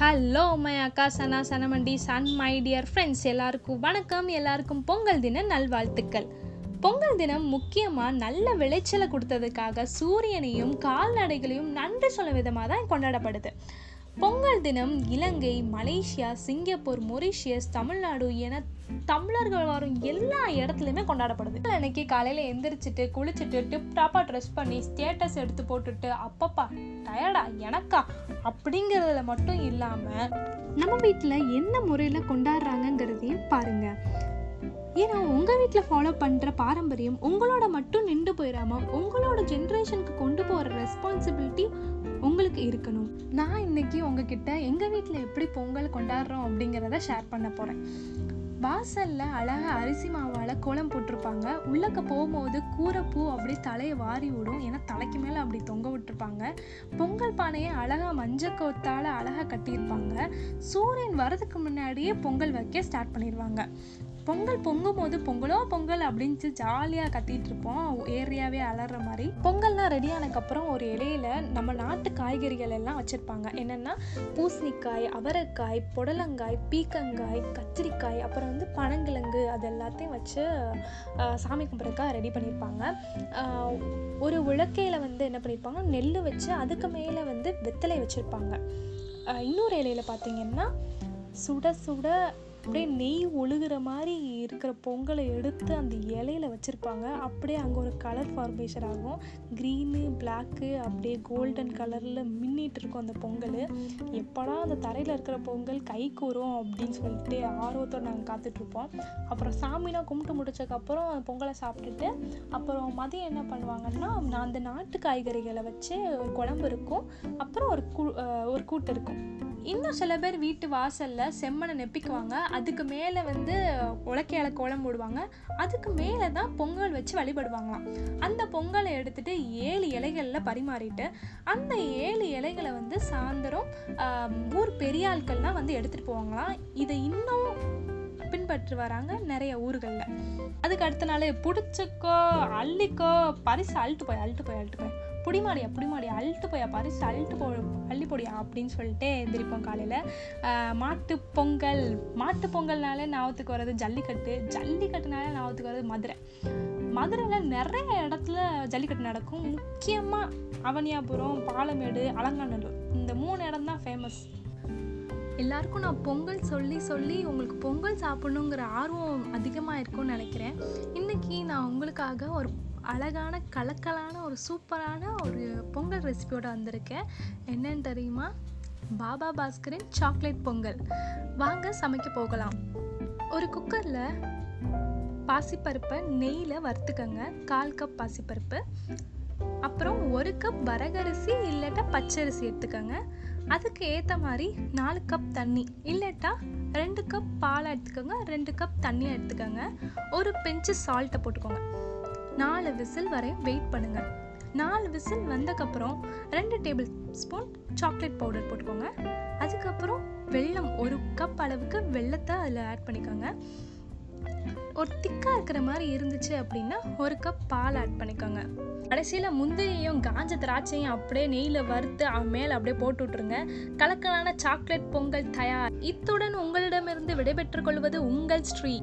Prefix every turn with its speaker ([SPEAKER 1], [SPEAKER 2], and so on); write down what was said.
[SPEAKER 1] Hello my அக்கா சனா சனமண்டி சன் மை டியர் ஃப்ரெண்ட்ஸ் எல்லாருக்கும் வணக்கம். எல்லாருக்கும் பொங்கல் தின நல்வாழ்த்துக்கள். பொங்கல் தினம் முக்கியமாக நல்ல விளைச்சலை கொடுத்ததுக்காக சூரியனையும் கால்நடைகளையும் நன்றி சொல்லும் விதமாக தான் கொண்டாடப்படுது. பொங்கல் தினம் Ilangai Malaysia Singapore Mauritius Tamil Nadu என தமிழர்கள் வரும் எல்லா இடத்துலையுமே கொண்டாடப்படுது. அன்னைக்கு காலையில் எந்திரிச்சிட்டு குளிச்சுட்டு டிப் டாப்பாக ட்ரெஸ் பண்ணி ஸ்டேட்டஸ் எடுத்து போட்டுட்டு அப்பப்பா டயர்டா எனக்கா? அப்படிங்கிறதுல மட்டும் இல்லாமல் நம்ம வீட்டில் என்ன முறையில் கொண்டாடுறாங்கங்கிறதையும் பாருங்க. ஏன்னா உங்கள் வீட்டில் ஃபாலோ பண்ணுற பாரம்பரியம் உங்களோட மட்டும் நின்று போயிடாம உங்களோட ஜென்ரேஷனுக்கு கொண்டு போகிற ரெஸ்பான்சிபிலிட்டி உங்களுக்கு இருக்கணும். நான் இன்னைக்கு உங்ககிட்ட எங்கள் வீட்டில் எப்படி பொங்கல் கொண்டாடுறோம் அப்படிங்கிறத ஷேர் பண்ண போகிறேன் வாசல்ல அழகாக அரிசி மாவால் கோலம் போட்டிருப்பாங்க. உள்ளக்க போகும்போது கூரைப்பூ அப்படி தலையை வாரி விடும். ஏன்னா தலைக்கு மேலே அப்படி தொங்க விட்டுருப்பாங்க. பொங்கல் பானையை அழகா மஞ்சள் கோத்தால் அழகா கட்டியிருப்பாங்க. சூரியன் வரதுக்கு முன்னாடியே பொங்கல் வைக்க ஸ்டார்ட் பண்ணிடுவாங்க பொங்கல் பொங்கும் போது பொங்கலோ பொங்கல் அப்படின்ட்டு ஜாலியாக கத்திட்டு இருப்போம் ஏரியாவே அலற மாதிரி. பொங்கல்லாம் ரெடி ஆனதுக்கப்புறம் ஒரு இலையில நம்ம நாட்டு காய்கறிகள் எல்லாம் வச்சுருப்பாங்க. என்னென்னா பூசணிக்காய் அவரைக்காய் புடலங்காய் பீக்கங்காய் கத்திரிக்காய் அப்புறம் வந்து பனங்கிழங்கு அது எல்லாத்தையும் வச்சு சாமி கும்பிட்றதுக்காக ரெடி பண்ணியிருப்பாங்க ஒரு உலக்கையில் வந்து என்ன பண்ணியிருப்பாங்க நெல் வச்சு அதுக்கு மேலே வந்து வெத்தலை வச்சுருப்பாங்க. இன்னொரு இலையில பார்த்தீங்கன்னா சுட சுட அப்படியே நெய் ஒழுகுற மாதிரி இருக்கிற பொங்கலை எடுத்து அந்த இலையில வச்சுருப்பாங்க. அப்படியே அங்கே ஒரு கலர் ஃபார்மேஷன் ஆகும். க்ரீனு பிளாக்கு அப்படியே கோல்டன் கலரில் மின்னிட்டு இருக்கும் அந்த பொங்கல். எப்படா அந்த தரையில் இருக்கிற பொங்கல் கைக்கு வரும் அப்படின்னு சொல்லிட்டு ஆர்வத்தோடு நாங்கள் காத்துட்ருப்போம் அப்புறம் சாமிலாம் கும்பிட்டு முடிச்சதுக்கப்புறம் அந்த பொங்கலை சாப்பிட்டுட்டு அப்புறம் மதியம் என்ன பண்ணுவாங்கன்னா நான் அந்த நாட்டு காய்கறிகளை வச்சு ஒரு குழம்பு இருக்கும். அப்புறம் ஒரு கூ ஒரு கூட்டு இருக்கும். இன்னும் சில பேர் வீட்டு வாசலில் செம்மனை நெப்பிக்குவாங்க. அதுக்கு மேலே வந்து உலக்கையால் கோலம் போடுவாங்க. அதுக்கு மேலே தான் பொங்கல் வச்சு வழிபடுவாங்களாம். அந்த பொங்கலை எடுத்துட்டு ஏழு இலைகளில் பரிமாறிட்டு அந்த ஏழு இலைகளை வந்து சாயந்தரம் ஊர் பெரியாட்கள்லாம் வந்து எடுத்துகிட்டு போவாங்களாம். இதை இன்னும் பின்பற்றி வராங்க நிறைய ஊர்களில். அதுக்கு அடுத்த நாள் பிடிச்சிக்கோ அள்ளிக்கோ பரிசு அழுட்டு போய் அழுட்டு போய் அழுட்டு போய். புடிமாடியா புடிமாடியா அழுட்டு போயா பரிசு அழுட்டு போ அள்ளி போடியா அப்படின்னு சொல்லிட்டு எந்திரிப்போம் காலையில். மாட்டு பொங்கல். மாட்டு பொங்கல்னாலே ஞாபகத்துக்கு வர்றது ஜல்லிக்கட்டு. ஜல்லிக்கட்டுனாலே ஞாபகத்துக்கு வர்றது மதுரை. மதுரையில் நிறைய இடத்துல ஜல்லிக்கட்டு நடக்கும். முக்கியமாக அவனியாபுரம் பாலமேடு அலங்காநல்லூர். இந்த மூணு இடம் தான் ஃபேமஸ் எல்லாருக்கும் நான் பொங்கல் சொல்லி சொல்லி உங்களுக்கு பொங்கல் சாப்பிடணுங்கிற ஆர்வம் அதிகமாக இருக்கும்னு நினைக்கிறேன். இன்றைக்கி நான் உங்களுக்காக ஒரு அழகான கலக்கலான ஒரு சூப்பரான ஒரு பொங்கல் ரெசிபியோடு வந்திருக்கேன். என்னன்னு தெரியுமா? பாபா பாஸ்கரின் சாக்லேட் பொங்கல். வாங்க சமைக்க போகலாம். ஒரு குக்கரில் பாசிப்பருப்பை நெய்யில் வறுத்துக்கங்க. கால் கப் பாசிப்பருப்பு. அப்புறம் ஒரு கப் வரகரிசி இல்லாட்டா பச்சரிசி எடுத்துக்கோங்க. அதுக்கு ஏற்ற மாதிரி நாலு கப் தண்ணி. இல்லாட்டா ரெண்டு கப் பால் எடுத்துக்கோங்க ரெண்டு கப் தண்ணியை எடுத்துக்கோங்க. ஒரு பெஞ்சு சால்ட்டை போட்டுக்கோங்க. நாலு விசில் வரையும் வெயிட் பண்ணுங்க. நாலு விசில் வந்தக்கப்புறம் ரெண்டு டேபிள் ஸ்பூன் சாக்லேட் பவுடர் போட்டுக்கோங்க. அதுக்கப்புறம் வெல்லம் ஒரு கப் அளவுக்கு வெள்ளத்தை அதில் ஆட் பண்ணிக்கோங்க. ஒரு திக்காக இருக்கிற மாதிரி இருந்துச்சு அப்படின்னா ஒரு கப் பால் ஆட் பண்ணிக்கோங்க. கடைசியில் முந்திரியும் காஞ்ச திராட்சையும் அப்படியே நெய்யில் வறுத்து அவன் மேலே அப்படியே போட்டு விட்ருங்க கலக்கலான சாக்லேட் பொங்கல் தயார். இத்துடன் உங்களிடமிருந்து விடைபெற்றுக் கொள்வது உங்கள் ஸ்ரீ.